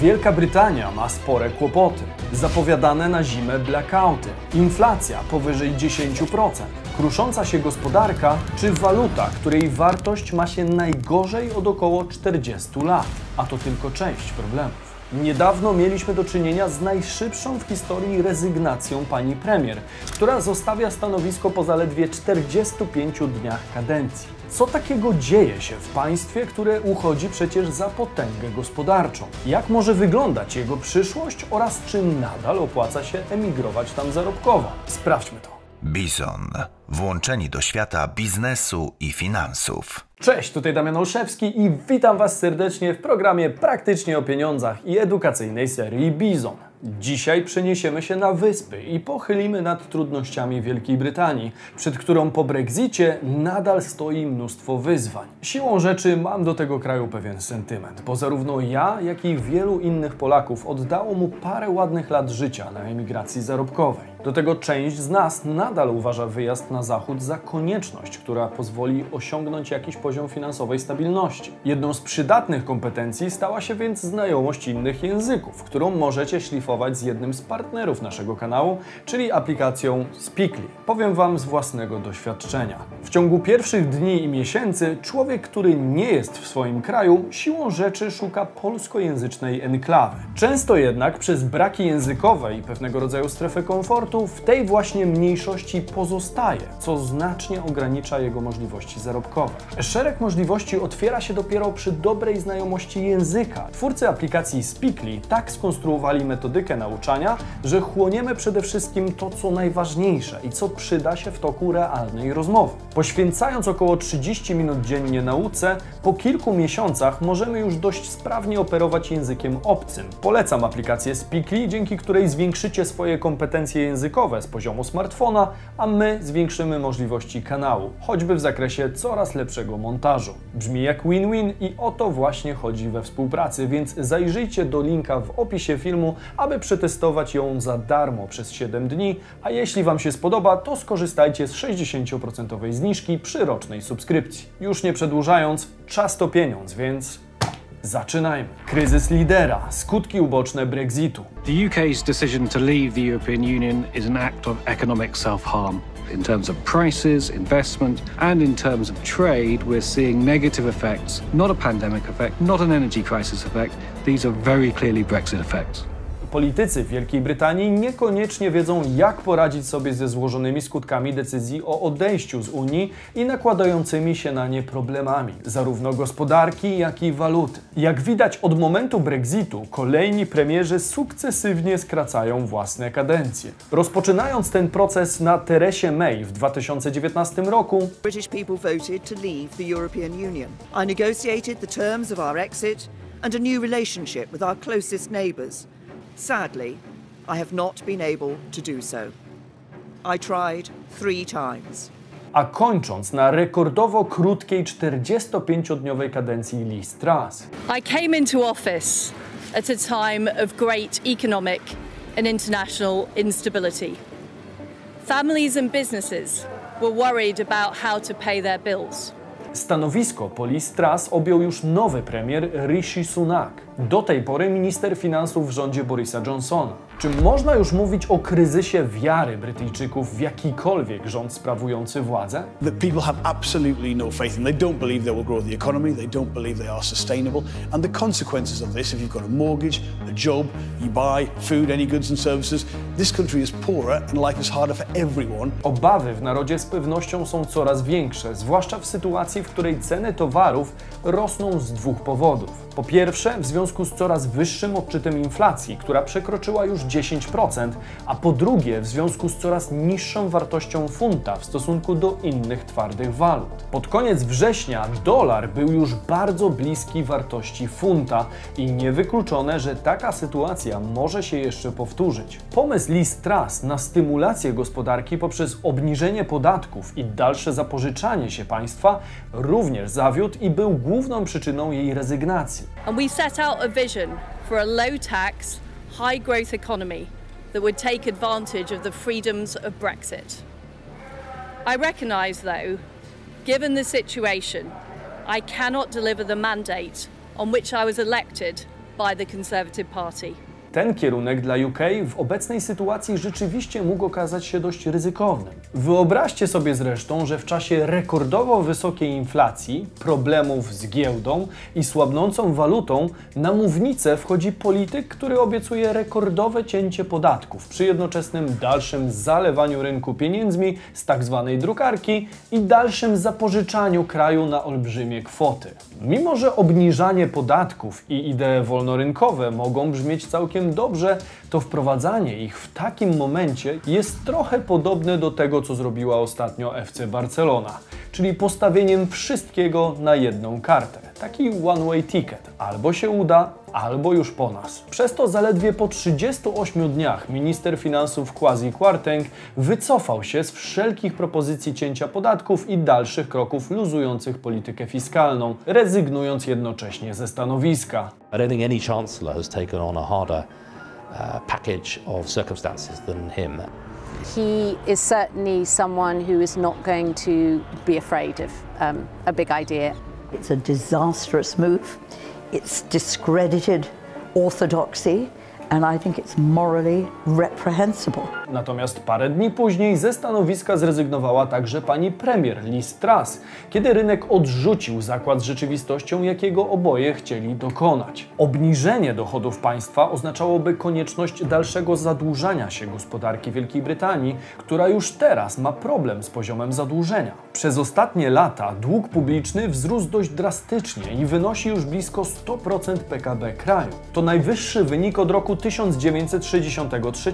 Wielka Brytania ma spore kłopoty. Zapowiadane na zimę blackouty, inflacja powyżej 10%, krusząca się gospodarka czy waluta, której wartość ma się najgorzej od około 40 lat. A to tylko część problemów. Niedawno mieliśmy do czynienia z najszybszą w historii rezygnacją pani premier, która zostawia stanowisko po zaledwie 45 dniach kadencji. Co takiego dzieje się w państwie, które uchodzi przecież za potęgę gospodarczą? Jak może wyglądać jego przyszłość oraz czy nadal opłaca się emigrować tam zarobkowo? Sprawdźmy to. Bizon. Włączeni do świata biznesu i finansów. Cześć, tutaj Damian Olszewski i witam Was serdecznie w programie Praktycznie o pieniądzach i edukacyjnej serii Bizon. Dzisiaj przeniesiemy się na wyspy i pochylimy nad trudnościami Wielkiej Brytanii, przed którą po Brexicie nadal stoi mnóstwo wyzwań. Siłą rzeczy mam do tego kraju pewien sentyment, bo zarówno ja, jak i wielu innych Polaków oddało mu parę ładnych lat życia na emigracji zarobkowej. Do tego część z nas nadal uważa wyjazd na zachód za konieczność, która pozwoli osiągnąć jakiś poziom finansowej stabilności. Jedną z przydatnych kompetencji stała się więc znajomość innych języków, którą możecie szlifować z jednym z partnerów naszego kanału, czyli aplikacją Speakly. Powiem Wam z własnego doświadczenia. W ciągu pierwszych dni i miesięcy człowiek, który nie jest w swoim kraju, siłą rzeczy szuka polskojęzycznej enklawy. Często jednak przez braki językowe i pewnego rodzaju strefę komfortu w tej właśnie mniejszości pozostaje, co znacznie ogranicza jego możliwości zarobkowe. Szereg możliwości otwiera się dopiero przy dobrej znajomości języka. Twórcy aplikacji Speakly tak skonstruowali metodykę nauczania, że chłoniemy przede wszystkim to, co najważniejsze i co przyda się w toku realnej rozmowy. Poświęcając około 30 minut dziennie nauce, po kilku miesiącach możemy już dość sprawnie operować językiem obcym. Polecam aplikację Speakly, dzięki której zwiększycie swoje kompetencje językowe z poziomu smartfona, a my zwiększymy możliwości kanału, choćby w zakresie coraz lepszego montażu. Brzmi jak win-win i o to właśnie chodzi we współpracy, więc zajrzyjcie do linka w opisie filmu, aby przetestować ją za darmo przez 7 dni, a jeśli Wam się spodoba, to skorzystajcie z 60% zniżki przy rocznej subskrypcji. Już nie przedłużając, czas to pieniądz, więc zaczynajmy. Kryzys lidera, skutki uboczne Brexitu. The UK's decision to leave the European Union is an act of economic self harm. In terms of prices, investment, and in terms of trade, we're seeing negative effects, not a pandemic effect, not an energy crisis effect. These are very clearly Brexit effects. Politycy w Wielkiej Brytanii niekoniecznie wiedzą, jak poradzić sobie ze złożonymi skutkami decyzji o odejściu z Unii i nakładającymi się na nie problemami, zarówno gospodarki, jak i waluty. Jak widać od momentu Brexitu, kolejni premierzy sukcesywnie skracają własne kadencje. Rozpoczynając ten proces na Teresie May w 2019 roku, British people voted to leave the European Union. I negotiated the terms of our exit and a new relationship with our closest neighbours. Sadly, I have not been able to do so. I tried three times. a kończąc na rekordowo krótkiej 45-dniowej kadencji Liz Truss. I came into office at a time of great economic and international instability. Families and businesses were worried about how to pay their bills. Stanowisko po Liz Truss objął już nowy premier Rishi Sunak, do tej pory minister finansów w rządzie Borisa Johnsona. Czy można już mówić o kryzysie wiary Brytyjczyków w jakikolwiek rząd sprawujący władzę? that people have absolutely no faith in. They don't believe they will grow the economy, they don't believe they are sustainable. And the consequences of this, if you've got a mortgage, a job, you buy food, any goods and services, this country is poorer and life is harder for everyone. Obawy w narodzie z pewnością są coraz większe, zwłaszcza w sytuacji, w której ceny towarów rosną z dwóch powodów. Po pierwsze, w związku z coraz wyższym odczytem inflacji, która przekroczyła już 10%, a po drugie, w związku z coraz niższą wartością funta w stosunku do innych twardych walut. Pod koniec września dolar był już bardzo bliski wartości funta i niewykluczone, że taka sytuacja może się jeszcze powtórzyć. Pomysł Truss na stymulację gospodarki poprzez obniżenie podatków i dalsze zapożyczanie się państwa również zawiódł i był główną przyczyną jej rezygnacji. And we set out a vision for a low tax, high growth economy that would take advantage of the freedoms of Brexit. I recognise, though, given the situation, I cannot deliver the mandate on which I was elected by the Conservative Party. Ten kierunek dla UK w obecnej sytuacji rzeczywiście mógł okazać się dość ryzykownym. Wyobraźcie sobie zresztą, że w czasie rekordowo wysokiej inflacji, problemów z giełdą i słabnącą walutą na mównicę wchodzi polityk, który obiecuje rekordowe cięcie podatków przy jednoczesnym dalszym zalewaniu rynku pieniędzmi z tak zwanej drukarki i dalszym zapożyczaniu kraju na olbrzymie kwoty. Mimo, że obniżanie podatków i idee wolnorynkowe mogą brzmieć całkiem dobrze, to wprowadzanie ich w takim momencie jest trochę podobne do tego, co zrobiła ostatnio FC Barcelona, czyli postawieniem wszystkiego na jedną kartę. Taki one-way ticket. Albo się uda, albo już po nas. Przez to zaledwie po 38 dniach minister finansów Kwasi Kwarteng wycofał się z wszelkich propozycji cięcia podatków i dalszych kroków luzujących politykę fiskalną, rezygnując jednocześnie ze stanowiska. I don't think any chancellor has taken on a harder uh, package of circumstances than him. He is certainly someone who is not going to be afraid of um, a big idea. It's a disastrous move. It's discredited orthodoxy, and I think it's morally reprehensible. Natomiast parę dni później ze stanowiska zrezygnowała także pani premier Liz Truss, kiedy rynek odrzucił zakład z rzeczywistością, jakiego oboje chcieli dokonać. Obniżenie dochodów państwa oznaczałoby konieczność dalszego zadłużania się gospodarki Wielkiej Brytanii, która już teraz ma problem z poziomem zadłużenia. Przez ostatnie lata dług publiczny wzrósł dość drastycznie i wynosi już blisko 100% PKB kraju. To najwyższy wynik od roku 1963,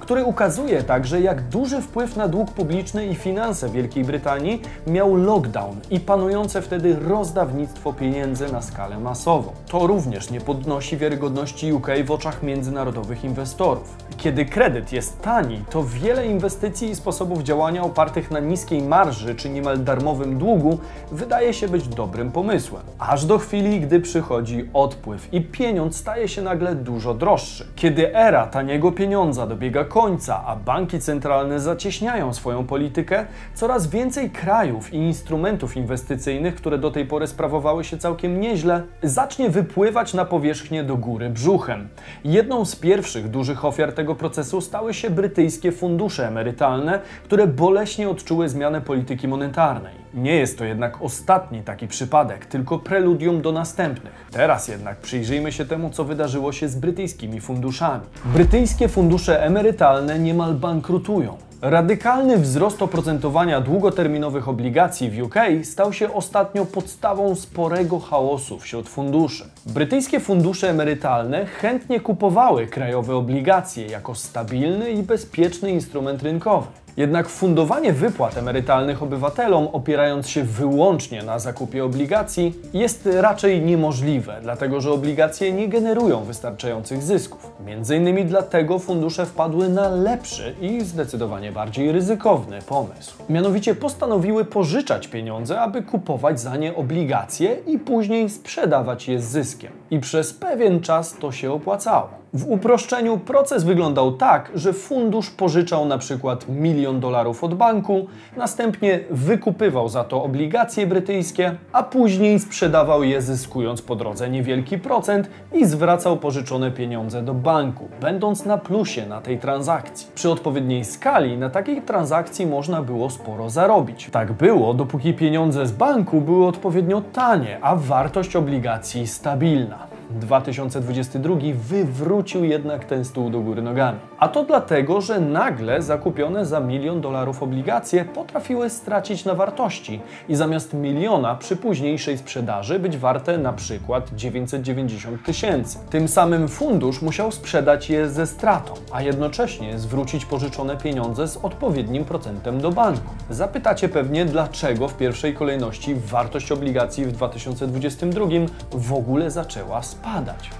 który ukazuje także, jak duży wpływ na dług publiczny i finanse Wielkiej Brytanii miał lockdown i panujące wtedy rozdawnictwo pieniędzy na skalę masową. To również nie podnosi wiarygodności UK w oczach międzynarodowych inwestorów. Kiedy kredyt jest tani, to wiele inwestycji i sposobów działania opartych na niskiej marży czy niemal darmowym długu wydaje się być dobrym pomysłem. Aż do chwili, gdy przychodzi odpływ i pieniądz staje się nagle dużo droższy. Kiedy era taniego pieniądza dobiega końca, a banki centralne zacieśniają swoją politykę, coraz więcej krajów i instrumentów inwestycyjnych, które do tej pory sprawowały się całkiem nieźle, zacznie wypływać na powierzchnię do góry brzuchem. Jedną z pierwszych dużych ofiar tego procesu stały się brytyjskie fundusze emerytalne, które boleśnie odczuły zmianę polityki monetarnej. Nie jest to jednak ostatni taki przypadek, tylko preludium do następnych. Teraz jednak przyjrzyjmy się temu, co wydarzyło się z brytyjskimi funduszami. Brytyjskie fundusze emerytalne niemal bankrutują. Radykalny wzrost oprocentowania długoterminowych obligacji w UK stał się ostatnio podstawą sporego chaosu wśród funduszy. Brytyjskie fundusze emerytalne chętnie kupowały krajowe obligacje jako stabilny i bezpieczny instrument rynkowy. Jednak fundowanie wypłat emerytalnych obywatelom, opierając się wyłącznie na zakupie obligacji, jest raczej niemożliwe, dlatego że obligacje nie generują wystarczających zysków. Między innymi dlatego fundusze wpadły na lepszy i zdecydowanie bardziej ryzykowny pomysł. Mianowicie postanowiły pożyczać pieniądze, aby kupować za nie obligacje i później sprzedawać je z zyskiem. I przez pewien czas to się opłacało. W uproszczeniu proces wyglądał tak, że fundusz pożyczał na przykład milion dolarów od banku, następnie wykupywał za to obligacje brytyjskie, a później sprzedawał je zyskując po drodze niewielki procent i zwracał pożyczone pieniądze do banku, będąc na plusie na tej transakcji. Przy odpowiedniej skali na takiej transakcji można było sporo zarobić. Tak było, dopóki pieniądze z banku były odpowiednio tanie, a wartość obligacji stabilna. 2022 wywrócił jednak ten stół do góry nogami. A to dlatego, że nagle zakupione za milion dolarów obligacje potrafiły stracić na wartości i zamiast miliona przy późniejszej sprzedaży być warte na przykład 990 tysięcy. Tym samym fundusz musiał sprzedać je ze stratą, a jednocześnie zwrócić pożyczone pieniądze z odpowiednim procentem do banku. Zapytacie pewnie, dlaczego w pierwszej kolejności wartość obligacji w 2022 w ogóle zaczęła spadać.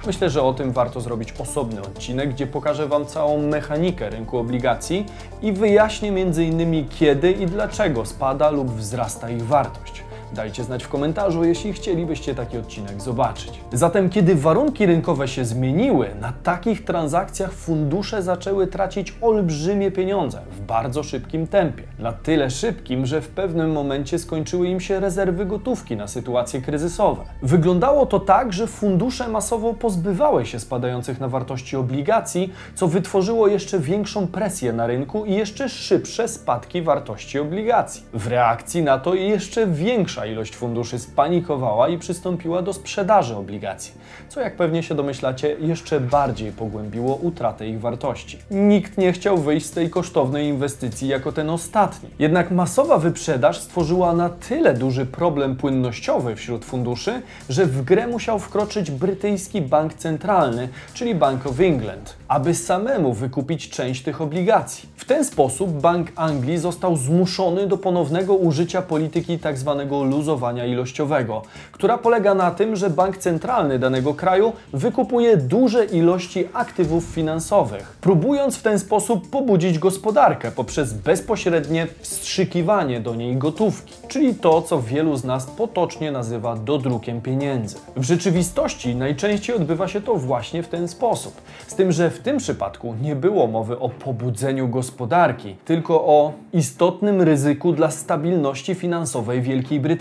Myślę, że o tym warto zrobić osobny odcinek, gdzie pokażę Wam całą mechanikę rynku obligacji i wyjaśnię m.in. kiedy i dlaczego spada lub wzrasta ich wartość. Dajcie znać w komentarzu, jeśli chcielibyście taki odcinek zobaczyć. Zatem, kiedy warunki rynkowe się zmieniły, na takich transakcjach fundusze zaczęły tracić olbrzymie pieniądze w bardzo szybkim tempie. Na tyle szybkim, że w pewnym momencie skończyły im się rezerwy gotówki na sytuacje kryzysowe. Wyglądało to tak, że fundusze masowo pozbywały się spadających na wartości obligacji, co wytworzyło jeszcze większą presję na rynku i jeszcze szybsze spadki wartości obligacji. W reakcji na to jeszcze większa ilość funduszy spanikowała i przystąpiła do sprzedaży obligacji, co jak pewnie się domyślacie, jeszcze bardziej pogłębiło utratę ich wartości. Nikt nie chciał wyjść z tej kosztownej inwestycji jako ten ostatni. Jednak masowa wyprzedaż stworzyła na tyle duży problem płynnościowy wśród funduszy, że w grę musiał wkroczyć brytyjski bank centralny, czyli Bank of England, aby samemu wykupić część tych obligacji. W ten sposób Bank Anglii został zmuszony do ponownego użycia polityki tzw. luzowania ilościowego, która polega na tym, że bank centralny danego kraju wykupuje duże ilości aktywów finansowych, próbując w ten sposób pobudzić gospodarkę poprzez bezpośrednie wstrzykiwanie do niej gotówki, czyli to, co wielu z nas potocznie nazywa dodrukiem pieniędzy. W rzeczywistości najczęściej odbywa się to właśnie w ten sposób, z tym, że w tym przypadku nie było mowy o pobudzeniu gospodarki, tylko o istotnym ryzyku dla stabilności finansowej Wielkiej Brytanii,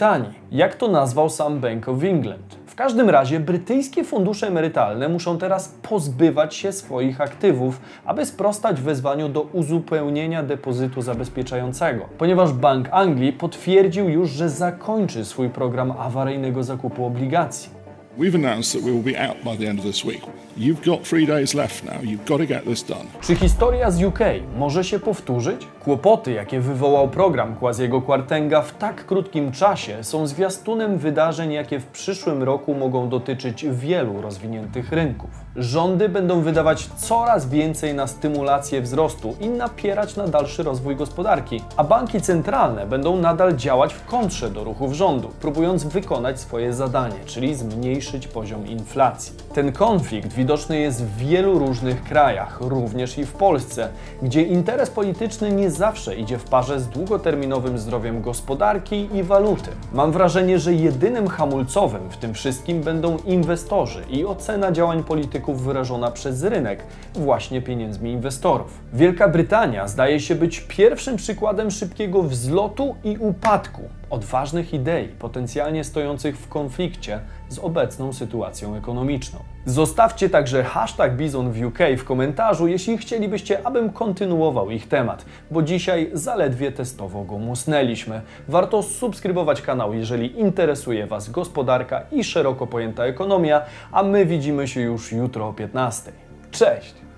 jak to nazwał sam Bank of England. W każdym razie brytyjskie fundusze emerytalne muszą teraz pozbywać się swoich aktywów, aby sprostać wezwaniu do uzupełnienia depozytu zabezpieczającego, ponieważ Bank Anglii potwierdził już, że zakończy swój program awaryjnego zakupu obligacji. Czy historia z UK może się powtórzyć? Kłopoty, jakie wywołał program Quasiego Quartenga w tak krótkim czasie, są zwiastunem wydarzeń, jakie w przyszłym roku mogą dotyczyć wielu rozwiniętych rynków. Rządy będą wydawać coraz więcej na stymulację wzrostu i napierać na dalszy rozwój gospodarki, a banki centralne będą nadal działać w kontrze do ruchów rządu, próbując wykonać swoje zadanie, czyli zmniejszyć poziom inflacji. Ten konflikt widoczny jest w wielu różnych krajach, również i w Polsce, gdzie interes polityczny nie zawsze idzie w parze z długoterminowym zdrowiem gospodarki i waluty. Mam wrażenie, że jedynym hamulcowym w tym wszystkim będą inwestorzy i ocena działań polityków wyrażona przez rynek, właśnie pieniędzmi inwestorów. Wielka Brytania zdaje się być pierwszym przykładem szybkiego wzlotu i upadku odważnych idei, potencjalnie stojących w konflikcie z obecną sytuacją ekonomiczną. Zostawcie także hashtag Bizon w UK w komentarzu, jeśli chcielibyście, abym kontynuował ich temat, bo dzisiaj zaledwie testowo go musnęliśmy. Warto subskrybować kanał, jeżeli interesuje Was gospodarka i szeroko pojęta ekonomia, a my widzimy się już jutro o 15. Cześć!